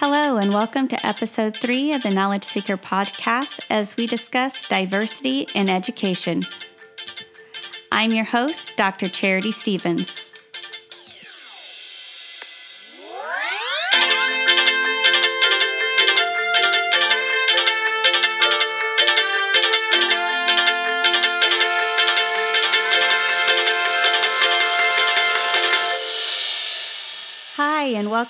Hello, and welcome to episode three of the Knowledge Seeker podcast as we discuss diversity in education. I'm your host, Dr. Charity Stevens.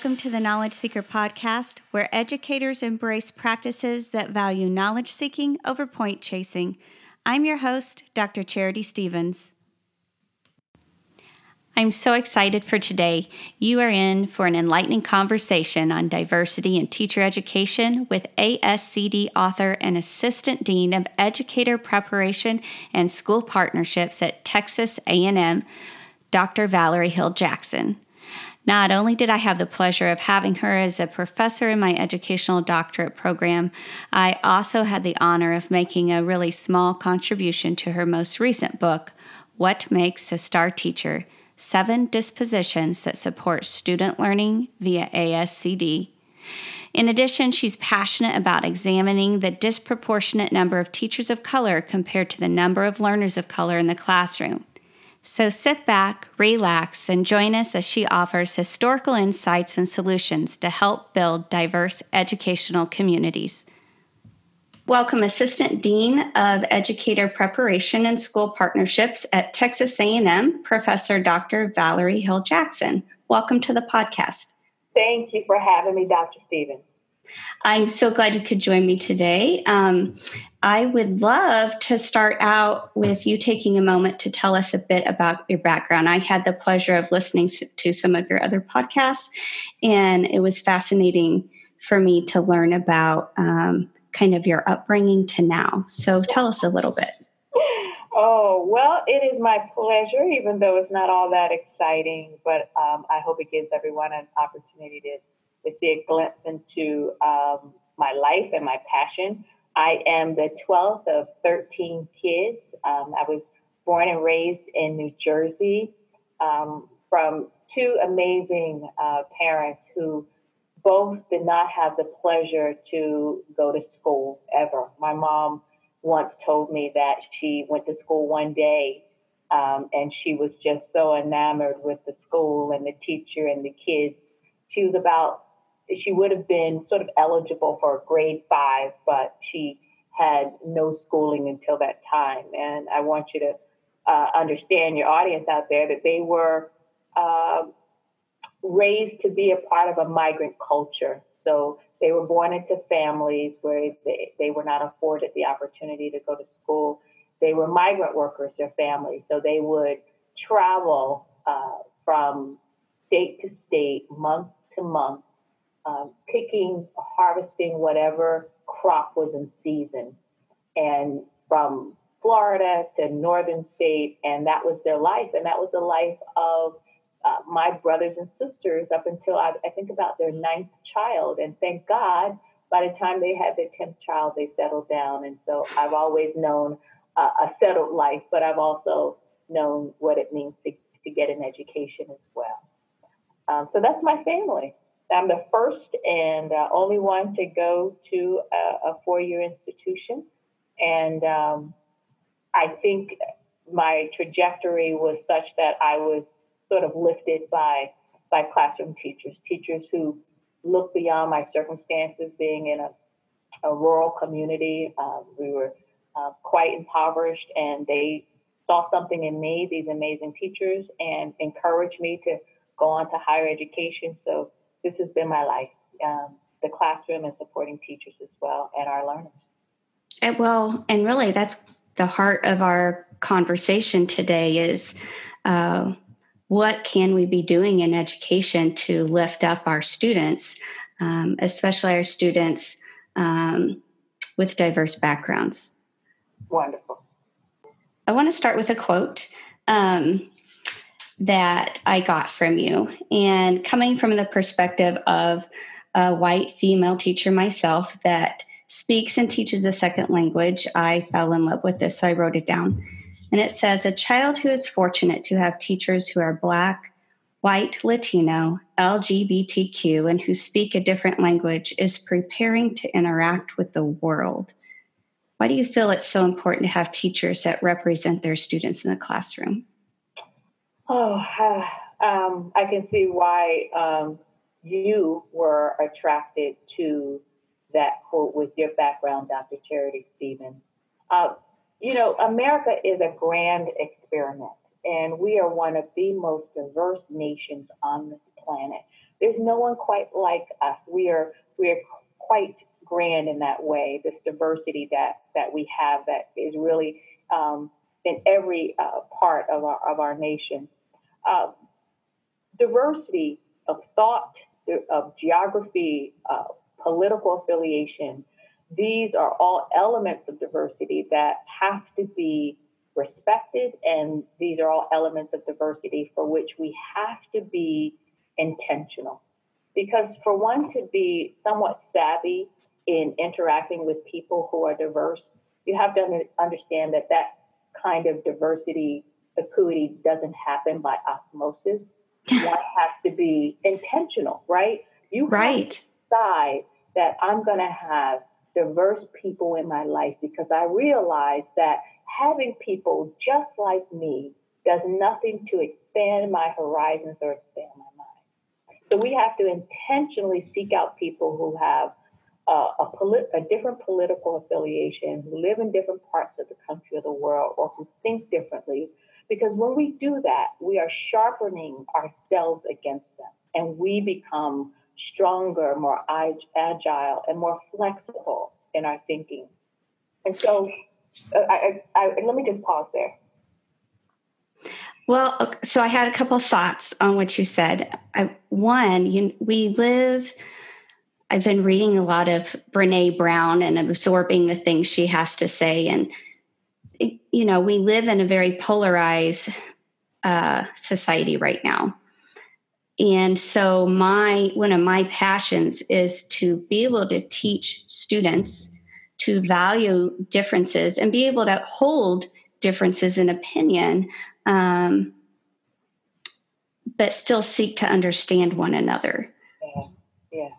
Welcome to the Knowledge Seeker podcast, where educators embrace practices that value knowledge seeking over point chasing. I'm your host, Dr. Charity Stevens. I'm so excited for today. You are in for an enlightening conversation on diversity in teacher education with ASCD author and Assistant Dean of Educator Preparation and School Partnerships at Texas A&M, Dr. Valerie Hill Jackson. Not only did I have the pleasure of having her as a professor in my educational doctorate program, I also had the honor of making a really small contribution to her most recent book, What Makes a Star Teacher Seven Dispositions That Support Student Learning via ASCD. In addition, she's passionate about examining the disproportionate number of teachers of color compared to the number of learners of color in the classroom. So sit back, relax, and join us as she offers historical insights and solutions to help build diverse educational communities. Welcome Assistant Dean of Educator Preparation and School Partnerships at Texas A&M, Professor Dr. Valerie Hill Jackson. Welcome to the podcast. Thank you for having me, Dr. Stevens. I'm so glad you could join me today. Um, I would love to start out with you taking a moment to tell us a bit about your background. I had the pleasure of listening to some of your other podcasts, and it was fascinating for me to learn about um, kind of your upbringing to now. So tell us a little bit. Oh, well, it is my pleasure, even though it's not all that exciting, but um, I hope it gives everyone an opportunity to to see a glimpse into um, my life and my passion. I am the 12th of 13 kids. Um, I was born and raised in New Jersey um, from two amazing uh, parents who both did not have the pleasure to go to school ever. My mom once told me that she went to school one day um, and she was just so enamored with the school and the teacher and the kids. She was about she would have been sort of eligible for grade five, but she had no schooling until that time. And I want you to uh, understand, your audience out there, that they were uh, raised to be a part of a migrant culture. So they were born into families where they, they were not afforded the opportunity to go to school. They were migrant workers, their families. So they would travel uh, from state to state, month to month, um, picking, harvesting whatever crop was in season. And from Florida to northern state, and that was their life. And that was the life of uh, my brothers and sisters up until I, I, think about their ninth child. And thank God, by the time they had their 10th child, they settled down. And so I've always known uh, a settled life, but I've also known what it means to, to get an education as well. Um, so that's my family. I'm the first and uh, only one to go to a, a four year institution. And um, I think my trajectory was such that I was sort of lifted by, by classroom teachers, teachers who looked beyond my circumstances being in a, a rural community. Um, we were uh, quite impoverished, and they saw something in me, these amazing teachers, and encouraged me to go on to higher education. So this has been my life um, the classroom and supporting teachers as well and our learners. And well, and really, that's the heart of our conversation today is uh, what can we be doing in education to lift up our students, um, especially our students um, with diverse backgrounds. Wonderful. I want to start with a quote. Um, that I got from you. And coming from the perspective of a white female teacher myself that speaks and teaches a second language, I fell in love with this, so I wrote it down. And it says A child who is fortunate to have teachers who are Black, white, Latino, LGBTQ, and who speak a different language is preparing to interact with the world. Why do you feel it's so important to have teachers that represent their students in the classroom? Oh, um, I can see why um, you were attracted to that quote with your background, Dr. Charity Stevens. Uh, you know, America is a grand experiment, and we are one of the most diverse nations on this planet. There's no one quite like us. We are we are quite grand in that way. This diversity that that we have that is really um, in every uh, part of our of our nation. Uh, diversity of thought, of geography, uh, political affiliation. These are all elements of diversity that have to be respected, and these are all elements of diversity for which we have to be intentional. Because for one to be somewhat savvy in interacting with people who are diverse, you have to understand that that kind of diversity acuity doesn't happen by osmosis. One has to be intentional, right? You right. decide that I'm going to have diverse people in my life because I realize that having people just like me does nothing to expand my horizons or expand my mind. So we have to intentionally seek out people who have uh, a, a different political affiliation, who live in different parts of the country or the world, or who think differently. Because when we do that, we are sharpening ourselves against them and we become stronger, more agile, and more flexible in our thinking. And so, uh, I, I, I, let me just pause there. Well, so I had a couple thoughts on what you said. One, you, we live. I've been reading a lot of Brene Brown and absorbing the things she has to say, and you know, we live in a very polarized uh, society right now. And so my one of my passions is to be able to teach students to value differences and be able to hold differences in opinion, um, but still seek to understand one another. Yeah, yeah,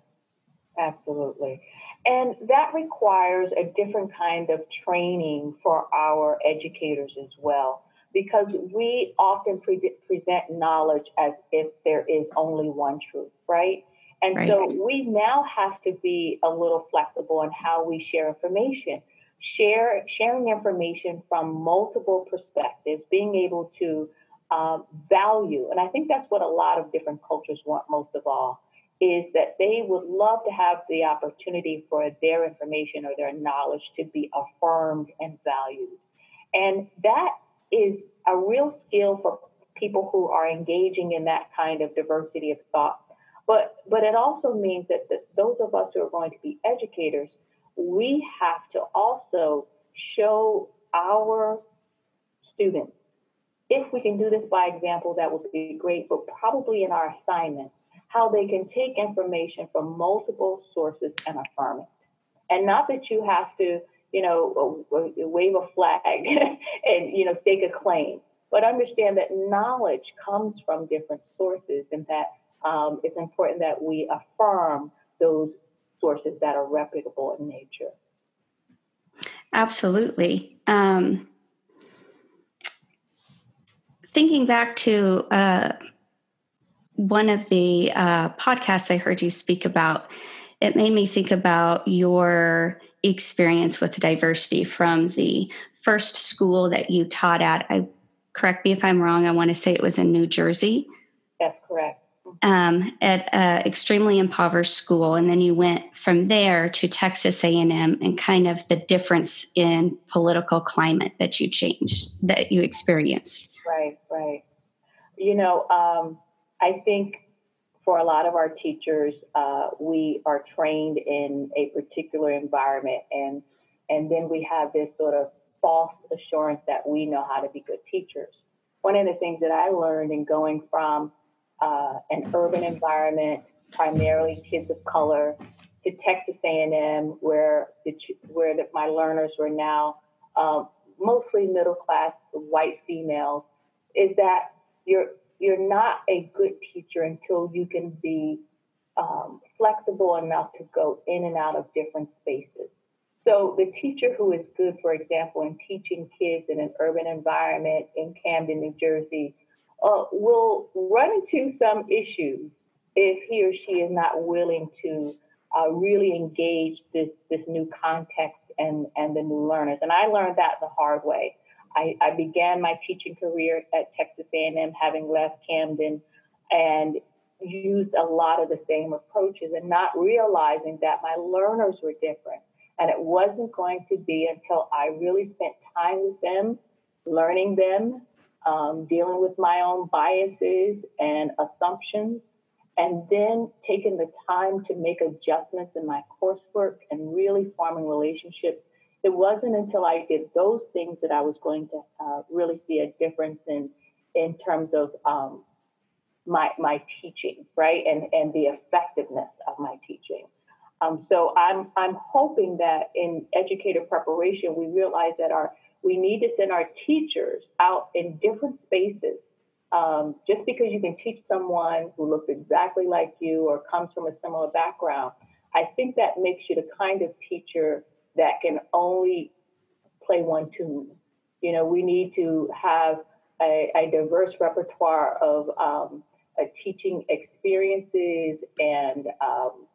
absolutely. And that requires a different kind of training for our educators as well because we often pre- present knowledge as if there is only one truth, right? And right. so we now have to be a little flexible in how we share information. Share sharing information from multiple perspectives, being able to um, value, and I think that's what a lot of different cultures want most of all, is that they would love to have the opportunity for their information or their knowledge to be affirmed and valued. And that is a real skill for people who are engaging in that kind of diversity of thought. But but it also means that the, those of us who are going to be educators, we have to also show our students. If we can do this by example, that would be great, but probably in our assignments, how they can take information from multiple sources and affirm it. And not that you have to you know, wave a flag and, you know, stake a claim. But understand that knowledge comes from different sources and that um, it's important that we affirm those sources that are reputable in nature. Absolutely. Um, thinking back to uh, one of the uh, podcasts I heard you speak about, it made me think about your experience with diversity from the first school that you taught at. I correct me if I'm wrong. I want to say it was in New Jersey. That's correct. Um, at an extremely impoverished school, and then you went from there to Texas A&M, and kind of the difference in political climate that you changed, that you experienced. Right, right. You know, um, I think for a lot of our teachers, uh, we are trained in a particular environment, and and then we have this sort of false assurance that we know how to be good teachers. One of the things that I learned in going from uh, an urban environment, primarily kids of color, to Texas A&M, where the, where the, my learners were now uh, mostly middle class white females, is that you're you're not a good teacher until you can be um, flexible enough to go in and out of different spaces. So the teacher who is good, for example, in teaching kids in an urban environment in Camden, New Jersey, uh, will run into some issues if he or she is not willing to uh, really engage this this new context and and the new learners. And I learned that the hard way. I, I began my teaching career at Texas A&M, having left Camden, and used a lot of the same approaches, and not realizing that my learners were different. And it wasn't going to be until I really spent time with them, learning them, um, dealing with my own biases and assumptions, and then taking the time to make adjustments in my coursework and really forming relationships. It wasn't until I did those things that I was going to uh, really see a difference in in terms of um, my my teaching, right, and and the effectiveness of my teaching. Um, so I'm I'm hoping that in educator preparation we realize that our we need to send our teachers out in different spaces um, just because you can teach someone who looks exactly like you or comes from a similar background, I think that makes you the kind of teacher that can only play one tune. You know, we need to have a, a diverse repertoire of um, uh, teaching experiences and um,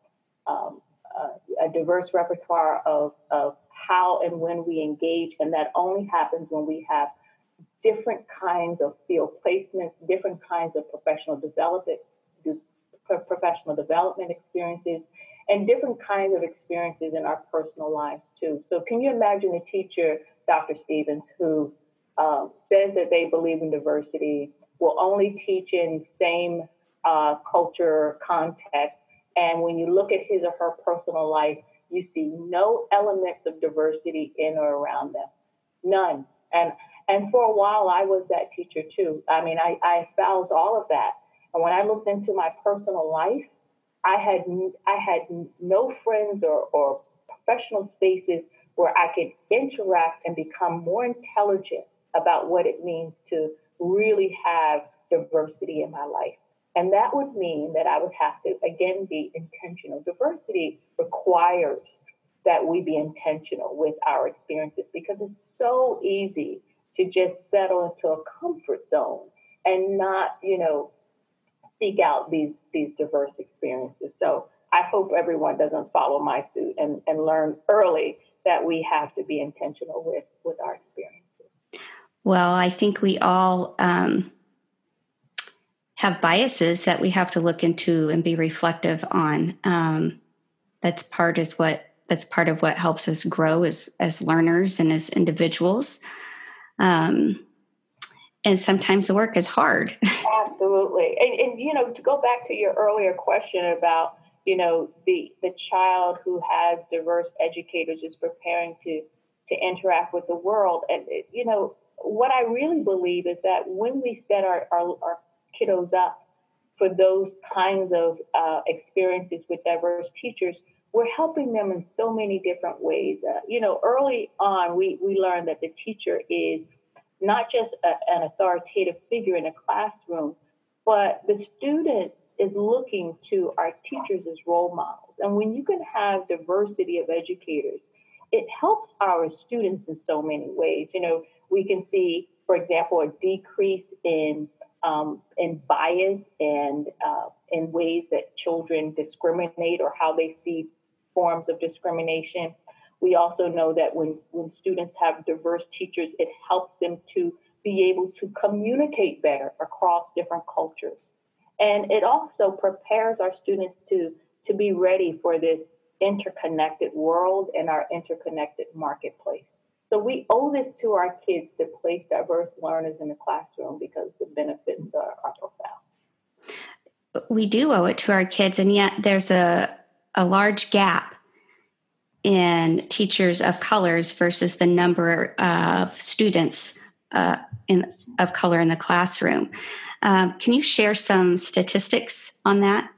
um, uh, a diverse repertoire of, of how and when we engage. And that only happens when we have different kinds of field placements, different kinds of professional development, professional development experiences, and different kinds of experiences in our personal lives too. So, can you imagine a teacher, Dr. Stevens, who um, says that they believe in diversity, will only teach in same uh, culture context, and when you look at his or her personal life, you see no elements of diversity in or around them, none. And and for a while, I was that teacher too. I mean, I, I espoused all of that. And when I looked into my personal life, I had I had no friends or, or professional spaces where I could interact and become more intelligent about what it means to really have diversity in my life. And that would mean that I would have to, again, be intentional. Diversity requires that we be intentional with our experiences because it's so easy to just settle into a comfort zone and not, you know, seek out these these diverse experiences. So I hope everyone doesn't follow my suit and, and learn early that we have to be intentional with with our experiences. Well, I think we all um, have biases that we have to look into and be reflective on. Um, that's part is what that's part of what helps us grow as as learners and as individuals. Um, and sometimes the work is hard. Absolutely. And, and, you know, to go back to your earlier question about, you know, the, the child who has diverse educators is preparing to, to interact with the world. And, you know, what I really believe is that when we set our, our, our kiddos up for those kinds of uh, experiences with diverse teachers, we're helping them in so many different ways. Uh, you know, early on, we, we learned that the teacher is not just a, an authoritative figure in a classroom, but the student is looking to our teachers as role models. And when you can have diversity of educators, it helps our students in so many ways. You know, we can see, for example, a decrease in um, in bias and uh, in ways that children discriminate or how they see forms of discrimination. We also know that when, when students have diverse teachers, it helps them to be able to communicate better across different cultures. And it also prepares our students to, to be ready for this interconnected world and our interconnected marketplace. So we owe this to our kids to place diverse learners in the classroom because the benefits are, are profound. We do owe it to our kids, and yet there's a a large gap in teachers of colors versus the number of students uh, in, of color in the classroom. Um, can you share some statistics on that?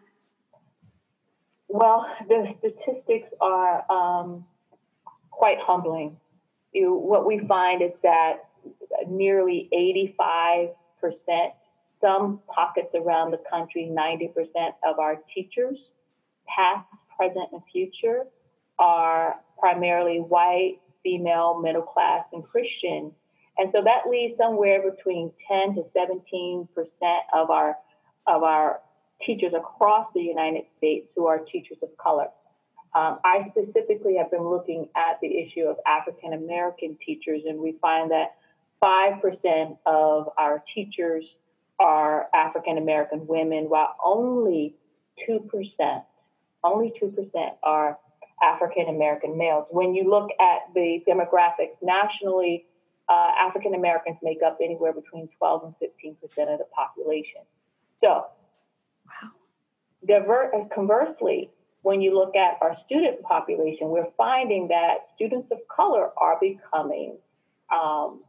Well, the statistics are um, quite humbling. You, what we find is that nearly 85% some pockets around the country, 90% of our teachers, past, present, and future, are primarily white, female, middle class, and Christian. And so that leaves somewhere between 10 to 17% of our of our teachers across the United States who are teachers of color. Um, I specifically have been looking at the issue of African American teachers, and we find that 5% of our teachers are African American women, while only 2%, only 2% are African American males. When you look at the demographics nationally, uh, African Americans make up anywhere between 12 and 15 percent of the population. So, wow. Diver- uh, conversely, when you look at our student population, we're finding that students of color are becoming um,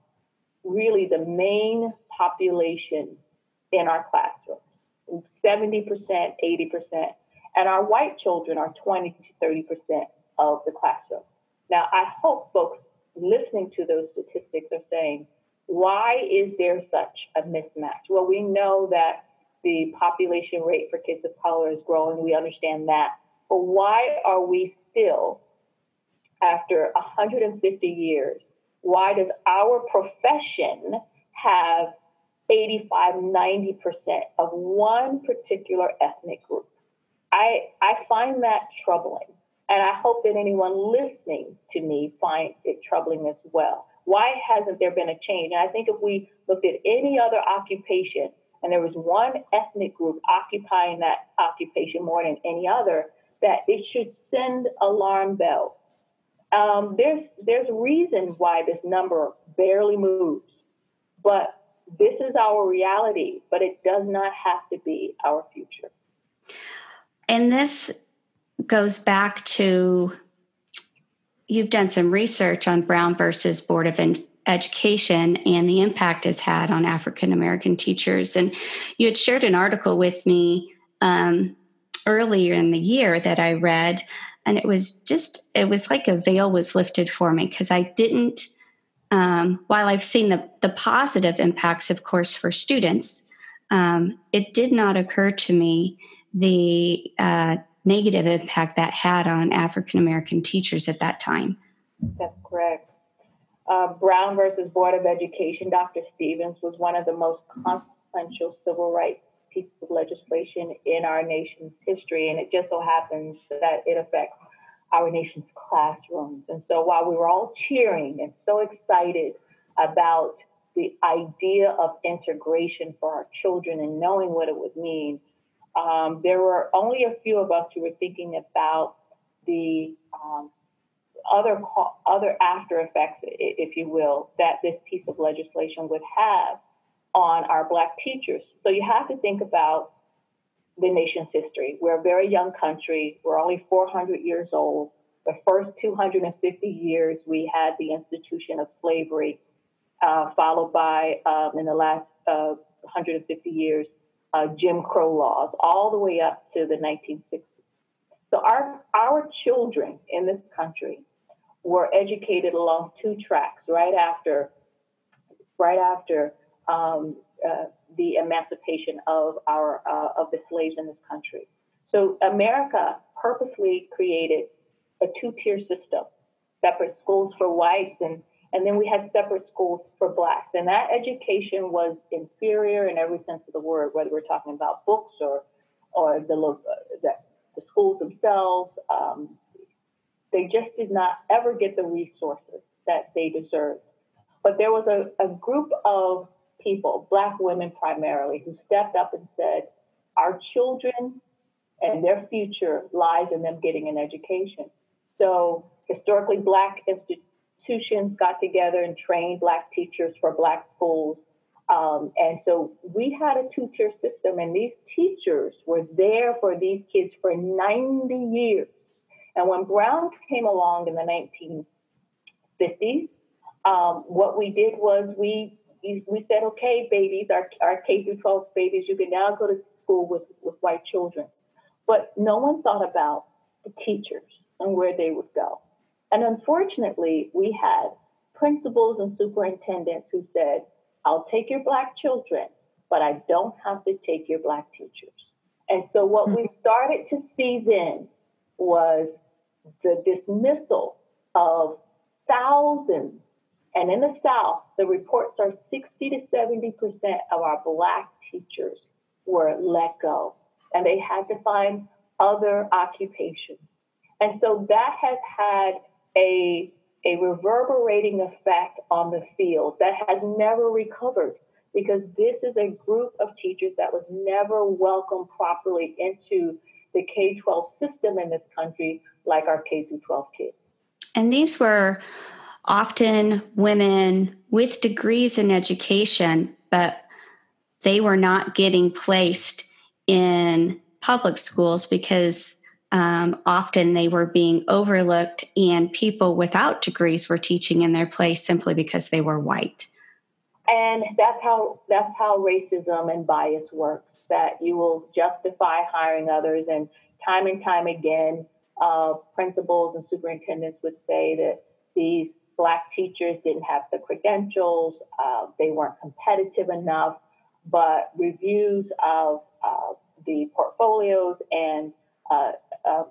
really the main population in our classrooms 70%, 80%. And our white children are 20 to 30% of the classroom. Now, I hope folks listening to those statistics are saying, why is there such a mismatch? Well, we know that the population rate for kids of color is growing. We understand that. But why are we still, after 150 years, why does our profession have 85, 90% of one particular ethnic group? I, I find that troubling. And I hope that anyone listening to me find it troubling as well. Why hasn't there been a change? And I think if we looked at any other occupation and there was one ethnic group occupying that occupation more than any other, that it should send alarm bells. Um, there's there's reason why this number barely moves, but this is our reality. But it does not have to be our future. And this goes back to you've done some research on Brown versus Board of Education and the impact it's had on African American teachers. And you had shared an article with me um, earlier in the year that I read, and it was just, it was like a veil was lifted for me because I didn't. Um, while I've seen the, the positive impacts, of course, for students, um, it did not occur to me the uh, negative impact that had on African American teachers at that time. That's correct. Uh, Brown versus Board of Education, Dr. Stevens was one of the most consequential civil rights pieces of legislation in our nation's history, and it just so happens that it affects our nation's classrooms. And so while we were all cheering and so excited about the idea of integration for our children and knowing what it would mean, um, there were only a few of us who were thinking about the um, other other after effects, if you will, that this piece of legislation would have on our Black teachers. So you have to think about the nation's history. We're a very young country. We're only 400 years old. The first 250 years, we had the institution of slavery, uh, followed by, um, in the last uh, 150 years, uh, Jim Crow laws all the way up to the 1960s. So our our children in this country were educated along two tracks right after right after um, uh, the emancipation of our uh, of the slaves in this country. So America purposely created a two-tier system, separate schools for whites and and then we had separate schools for blacks. And that education was inferior in every sense of the word, whether we're talking about books or, or the, the, the schools themselves. Um, they just did not ever get the resources that they deserved. But there was a, a group of people, black women primarily, who stepped up and said, Our children and their future lies in them getting an education. So, historically black institutions institutions got together and trained Black teachers for Black schools. Um, and so we had a two tier system, and these teachers were there for these kids for 90 years. And when Brown came along in the 1950s, um, what we did was we we said, okay, babies, our, our K through 12 babies, you can now go to school with, with white children. But no one thought about the teachers and where they would go. And unfortunately, we had principals and superintendents who said, I'll take your black children, but I don't have to take your black teachers. And so what mm-hmm. we started to see then was the dismissal of thousands. And in the South, the reports are 60 to 70% of our black teachers were let go and they had to find other occupations. And so that has had a, a reverberating effect on the field that has never recovered because this is a group of teachers that was never welcomed properly into the K 12 system in this country, like our K 12 kids. And these were often women with degrees in education, but they were not getting placed in public schools because um, often they were being overlooked and people without degrees were teaching in their place simply because they were white. And that's how that's how racism and bias works that you will justify hiring others and time and time again uh, principals and superintendents would say that these black teachers didn't have the credentials uh, they weren't competitive enough but reviews of uh, the portfolios and uh,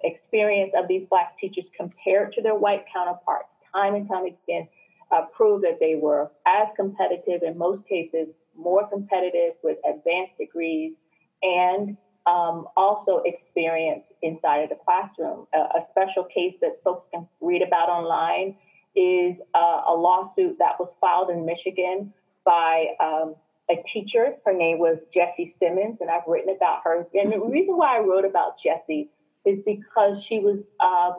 experience of these black teachers compared to their white counterparts time and time again uh, proved that they were as competitive, in most cases, more competitive with advanced degrees and um, also experience inside of the classroom. Uh, a special case that folks can read about online is uh, a lawsuit that was filed in Michigan by um, a teacher. Her name was Jessie Simmons, and I've written about her. And the reason why I wrote about Jessie is because she was uh,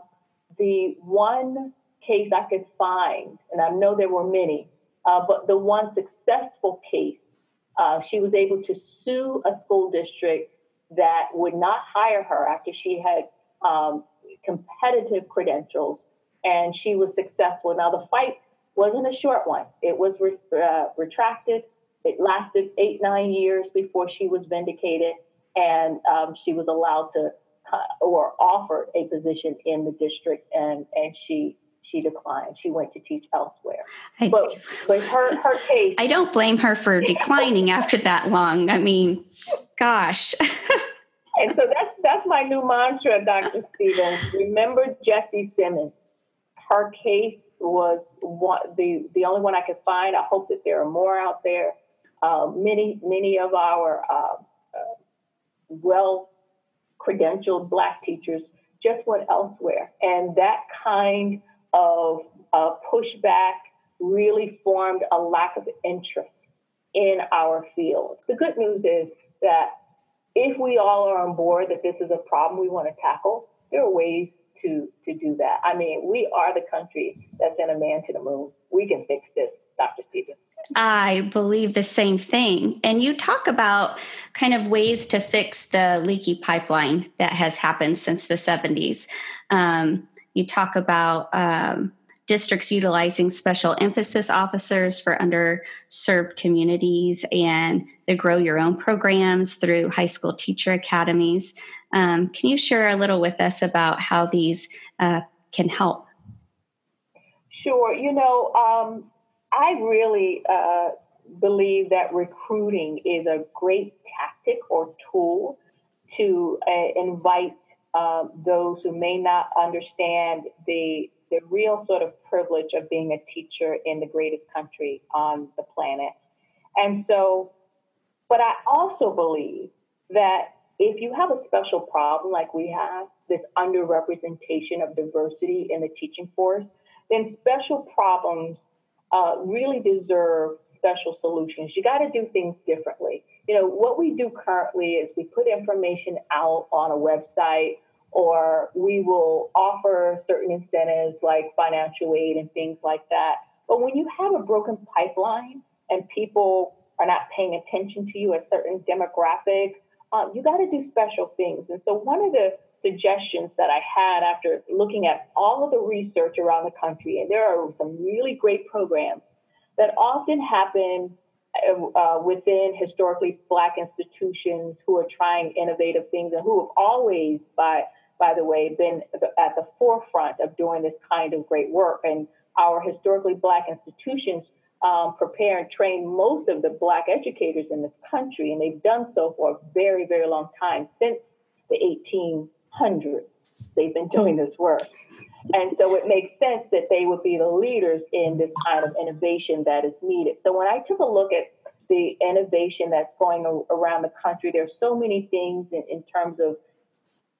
the one case I could find, and I know there were many, uh, but the one successful case, uh, she was able to sue a school district that would not hire her after she had um, competitive credentials, and she was successful. Now, the fight wasn't a short one, it was re- uh, retracted. It lasted eight, nine years before she was vindicated, and um, she was allowed to uh, or offered a position in the district, and, and she she declined. She went to teach elsewhere. I, but but her her case. I don't blame her for declining after that long. I mean, gosh. and so that's that's my new mantra, Dr. Stevens. Remember Jesse Simmons. Her case was one, the the only one I could find. I hope that there are more out there. Uh, many many of our uh, uh, well credentialed black teachers just went elsewhere, and that kind of uh, pushback really formed a lack of interest in our field. The good news is that if we all are on board that this is a problem we want to tackle, there are ways to to do that. I mean, we are the country that sent a man to the moon. We can fix this, Dr. I believe the same thing. And you talk about kind of ways to fix the leaky pipeline that has happened since the 70s. Um, you talk about um, districts utilizing special emphasis officers for underserved communities and the Grow Your Own programs through high school teacher academies. Um, can you share a little with us about how these uh, can help? Sure. You know, um, I really uh, believe that recruiting is a great tactic or tool to uh, invite um, those who may not understand the the real sort of privilege of being a teacher in the greatest country on the planet. And so, but I also believe that if you have a special problem like we have, this underrepresentation of diversity in the teaching force, then special problems uh, really deserve special solutions. You got to do things differently. You know, what we do currently is we put information out on a website or we will offer certain incentives like financial aid and things like that. But when you have a broken pipeline and people are not paying attention to you, a certain demographic, um, you got to do special things. And so, one of the suggestions that I had after looking at all of the research around the country, and there are some really great programs that often happen uh, within historically black institutions who are trying innovative things and who have always, by by the way, been at the forefront of doing this kind of great work. And our historically black institutions um, prepare and train most of the Black educators in this country, and they've done so for a very, very long time since the 1800s. They've been doing this work. And so it makes sense that they would be the leaders in this kind of innovation that is needed. So when I took a look at the innovation that's going around the country, there's so many things in, in terms of,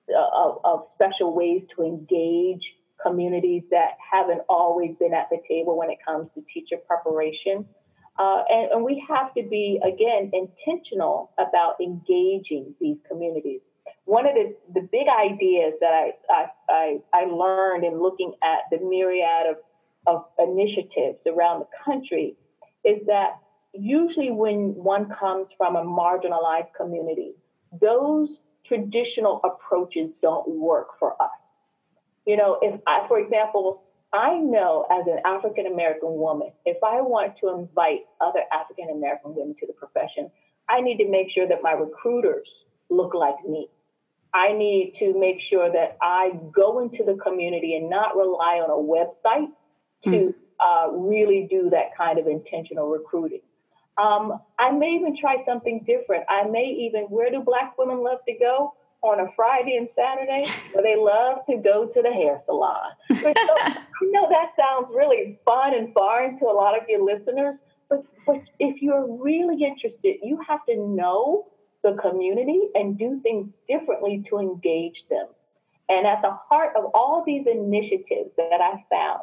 uh, of, of special ways to engage communities that haven't always been at the table when it comes to teacher preparation. Uh, and, and, we have to be, again, intentional about engaging these communities. One of the, the big ideas that I, I, I, I learned in looking at the myriad of, of initiatives around the country is that usually when one comes from a marginalized community, those traditional approaches don't work for us. You know, if I, for example, I know as an African American woman, if I want to invite other African American women to the profession, I need to make sure that my recruiters look like me. I need to make sure that I go into the community and not rely on a website to mm. uh, really do that kind of intentional recruiting. Um, I may even try something different. I may even, where do Black women love to go? on a Friday and Saturday where they love to go to the hair salon. So, I know that sounds really fun and foreign to a lot of your listeners, but, but if you're really interested, you have to know the community and do things differently to engage them. And at the heart of all these initiatives that I found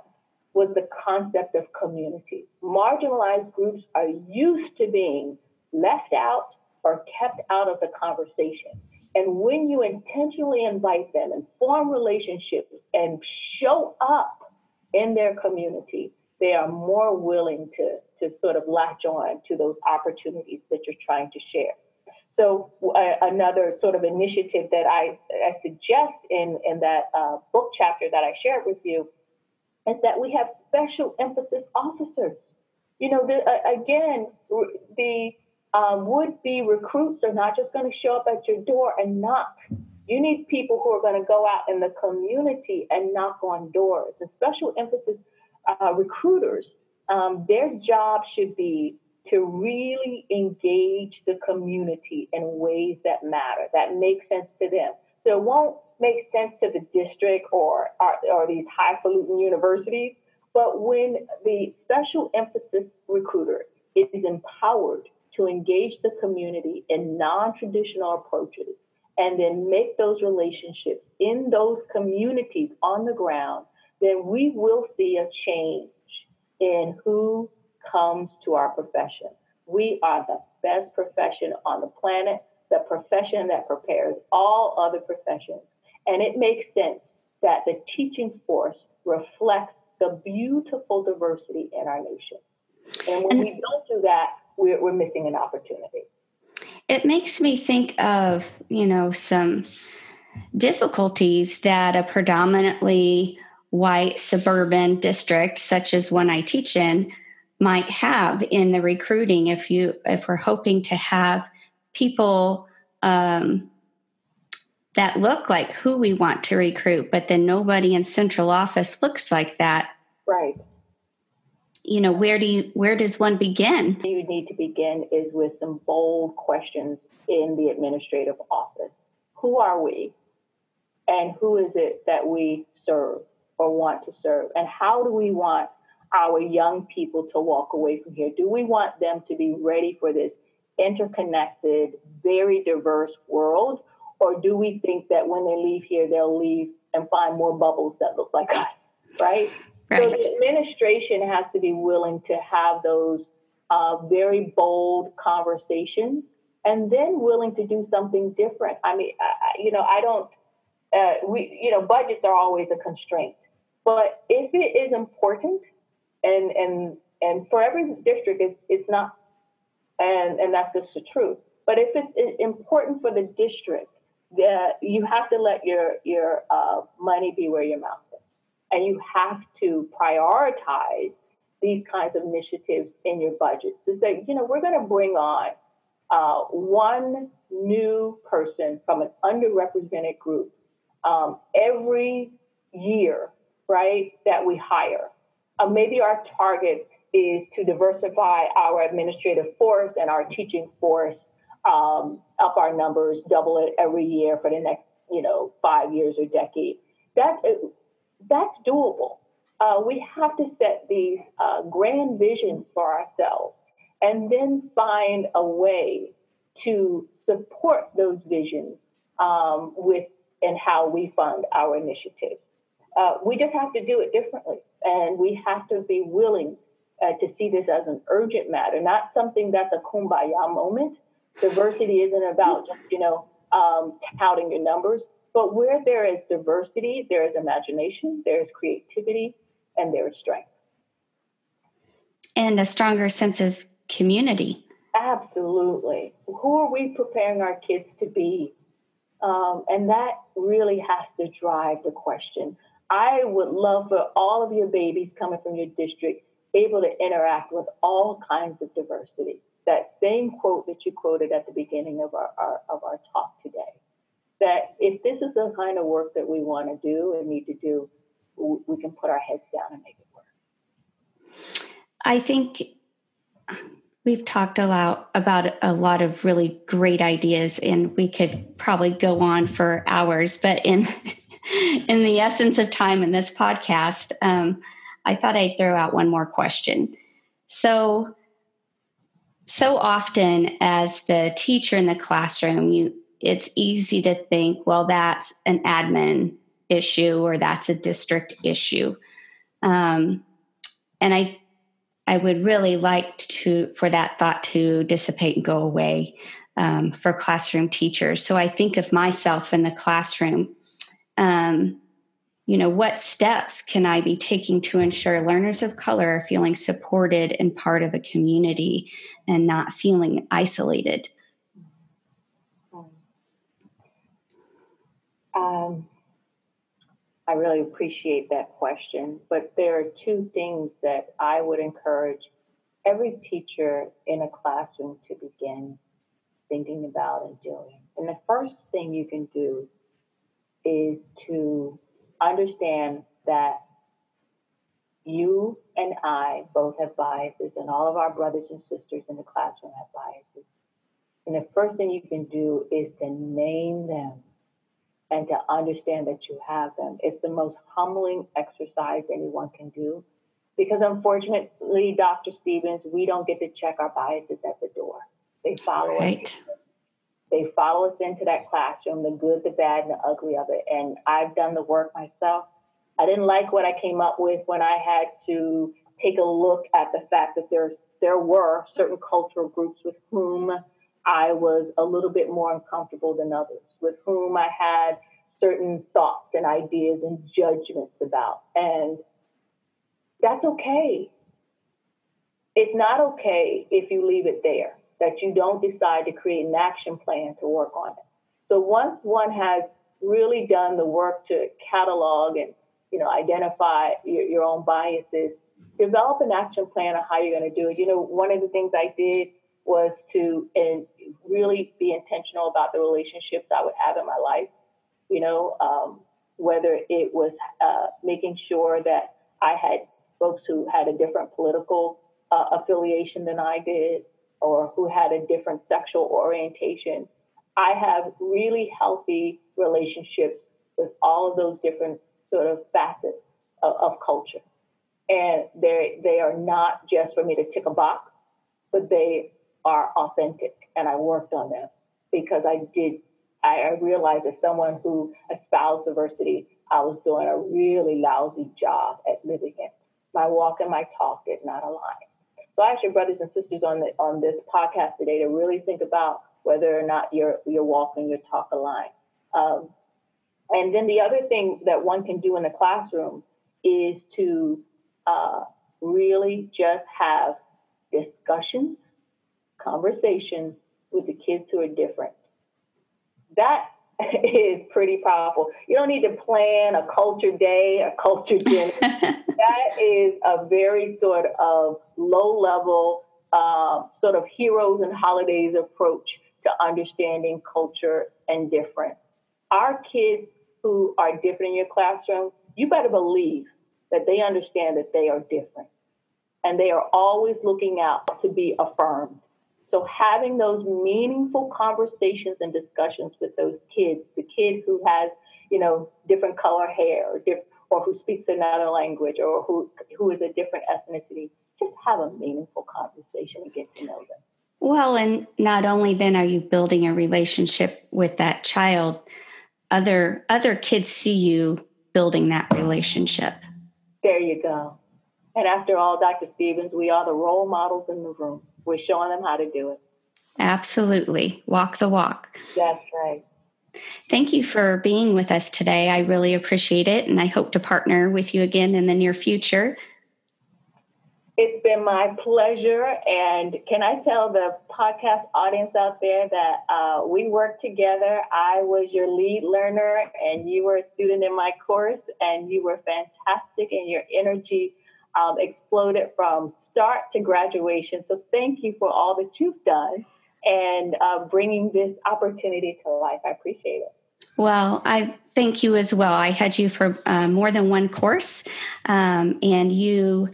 was the concept of community. Marginalized groups are used to being left out or kept out of the conversation. And when you intentionally invite them and form relationships and show up in their community, they are more willing to, to sort of latch on to those opportunities that you're trying to share. So uh, another sort of initiative that I, I suggest in, in that uh, book chapter that I shared with you is that we have special emphasis officers. You know, the, uh, again, the um, would be recruits are not just going to show up at your door and knock. You need people who are going to go out in the community and knock on doors. And special emphasis uh, recruiters, um, their job should be to really engage the community in ways that matter, that make sense to them. So it won't make sense to the district or, or, or these highfalutin universities, but when the special emphasis recruiter is empowered to engage the community in non traditional approaches and then make those relationships in those communities on the ground, then we will see a change in who comes to our profession. We are the best profession on the planet, the profession that prepares all other professions. And it makes sense that the teaching force reflects the beautiful diversity in our nation. And when we don't do that, we're, we're missing an opportunity. It makes me think of, you know, some difficulties that a predominantly white suburban district, such as one I teach in, might have in the recruiting if you if we're hoping to have people um, that look like who we want to recruit, but then nobody in central office looks like that. Right. You know where do you where does one begin? You need to begin is with some bold questions in the administrative office. Who are we? And who is it that we serve or want to serve? And how do we want our young people to walk away from here do we want them to be ready for this interconnected very diverse world or do we think that when they leave here they'll leave and find more bubbles that look like us right Right. So the administration has to be willing to have those uh, very bold conversations and then willing to do something different. I mean, I, you know, I don't, uh, we, you know, budgets are always a constraint, but if it is important and, and, and for every district, it's, it's not, and, and that's just the truth. But if it's important for the district, uh, you have to let your, your uh, money be where your mouth is, and you have to prioritize these kinds of initiatives in your budget to say, you know, we're going to bring on uh, one new person from an underrepresented group um, every year, right, that we hire. Uh, maybe our target is to diversify our administrative force and our teaching force, um, up our numbers, double it every year for the next, you know, five years or decade. That that's doable. Uh, we have to set these uh, grand visions for ourselves and then find a way to support those visions um, with and how we fund our initiatives. Uh, we just have to do it differently, and we have to be willing uh, to see this as an urgent matter, not something that's a kumbaya moment. Diversity isn't about just you know um, touting your numbers, but where there is diversity, there is imagination, there is creativity, and there is strength, and a stronger sense of community. Absolutely. Who are we preparing our kids to be? Um, and that really has to drive the question. I would love for all of your babies coming from your district able to interact with all kinds of diversity. That same quote that you quoted at the beginning of our, our of our talk today. That if this is the kind of work that we want to do and need to do, we can put our heads down and make it work. I think we've talked a lot about a lot of really great ideas, and we could probably go on for hours. But in in the essence of time in this podcast, um, I thought I'd throw out one more question. So, so often as the teacher in the classroom, you it's easy to think, well, that's an admin issue or that's a district issue. Um, and I I would really like to for that thought to dissipate and go away um, for classroom teachers. So I think of myself in the classroom. Um, you know, what steps can I be taking to ensure learners of color are feeling supported and part of a community and not feeling isolated? Um, I really appreciate that question, but there are two things that I would encourage every teacher in a classroom to begin thinking about and doing. And the first thing you can do is to understand that you and I both have biases, and all of our brothers and sisters in the classroom have biases. And the first thing you can do is to name them and to understand that you have them. It's the most humbling exercise anyone can do because unfortunately, Dr. Stevens, we don't get to check our biases at the door. They follow right. us. They follow us into that classroom, the good, the bad, and the ugly of it. And I've done the work myself. I didn't like what I came up with when I had to take a look at the fact that there there were certain cultural groups with whom I was a little bit more uncomfortable than others, with whom I had certain thoughts and ideas and judgments about. And that's okay. It's not okay if you leave it there, that you don't decide to create an action plan to work on it. So once one has really done the work to catalog and you know identify your, your own biases, develop an action plan on how you're going to do it. You know, one of the things I did was to and really be intentional about the relationships I would have in my life. You know, um, whether it was uh, making sure that I had folks who had a different political uh, affiliation than I did, or who had a different sexual orientation. I have really healthy relationships with all of those different sort of facets of, of culture. And they they are not just for me to tick a box, but they are authentic, and I worked on them because I did. I, I realized as someone who espoused diversity, I was doing a really lousy job at living it. My walk and my talk did not align. So I ask your brothers and sisters on the on this podcast today to really think about whether or not your your walk and your talk align. Um, and then the other thing that one can do in the classroom is to uh, really just have discussions conversations with the kids who are different. That is pretty powerful. You don't need to plan a culture day, a culture dinner. that is a very sort of low level, uh, sort of heroes and holidays approach to understanding culture and difference. Our kids who are different in your classroom, you better believe that they understand that they are different and they are always looking out to be affirmed. So having those meaningful conversations and discussions with those kids, the kid who has, you know, different color hair or, diff- or who speaks another language or who, who is a different ethnicity, just have a meaningful conversation and get to know them. Well, and not only then are you building a relationship with that child, other other kids see you building that relationship. There you go. And after all, Dr. Stevens, we are the role models in the room. We're showing them how to do it. Absolutely. Walk the walk. That's right. Thank you for being with us today. I really appreciate it, and I hope to partner with you again in the near future. It's been my pleasure. And can I tell the podcast audience out there that uh, we worked together? I was your lead learner, and you were a student in my course, and you were fantastic, and your energy um, exploded from start to graduation. So thank you for all that you've done and uh, bringing this opportunity to life. I appreciate it. Well, I thank you as well. I had you for uh, more than one course, um, and you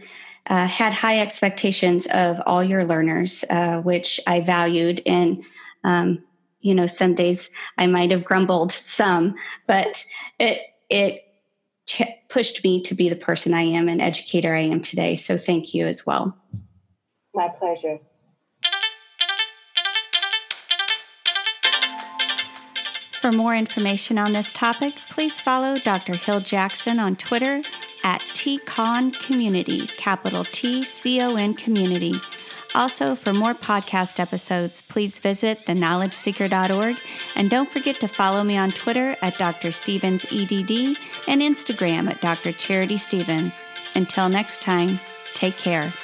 uh, had high expectations of all your learners, uh, which I valued. And, um, you know, some days I might have grumbled some, but it, it ch- pushed me to be the person I am and educator I am today. So thank you as well. My pleasure. For more information on this topic, please follow Dr. Hill Jackson on Twitter at TCON Community, capital T C O N Community. Also, for more podcast episodes, please visit theknowledgeseeker.org and don't forget to follow me on Twitter at Dr. Stevens EDD and Instagram at Dr. Charity Stevens. Until next time, take care.